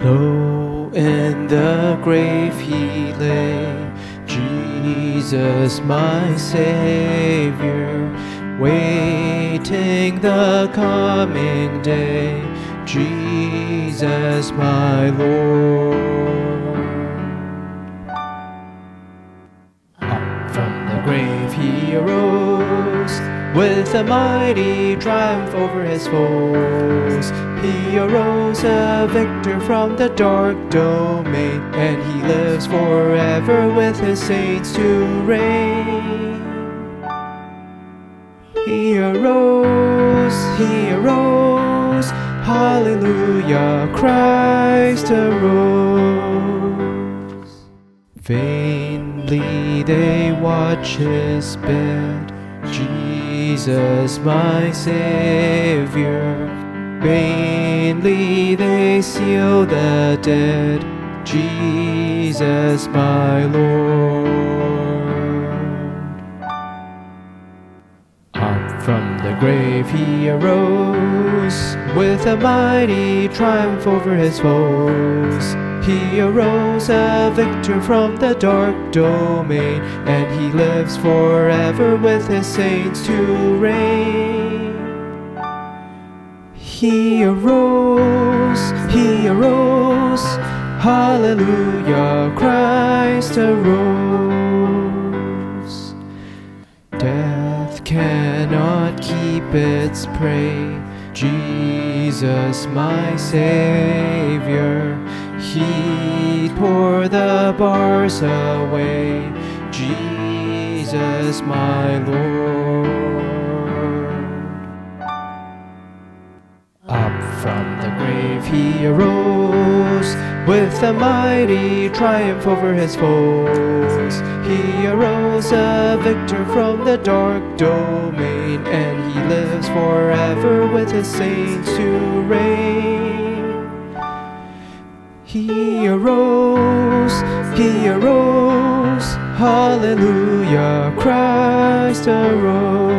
Low in the grave he lay, Jesus my Savior, waiting the coming day, Jesus my Lord. Grave he arose, with a mighty triumph over his foes. He arose a victor from the dark domain, and he lives forever with his saints to reign. He arose, he arose, hallelujah, Christ arose. Vainly they watch his bed, Jesus my Savior. Vainly they seal the dead, Jesus my Lord. Up from the grave he arose, with a mighty triumph over his foes. He arose a victor from the dark domain, and he lives forever with his saints to reign. He arose, he arose, hallelujah, Christ arose. Death cannot keep its prey. Jesus, my Savior, bars away. Jesus, my Lord. Up from the grave he arose, with a mighty triumph over his foes. He arose a victor from the dark domain, and he lives forever with his saints to reign. He arose, he arose, hallelujah, Christ arose.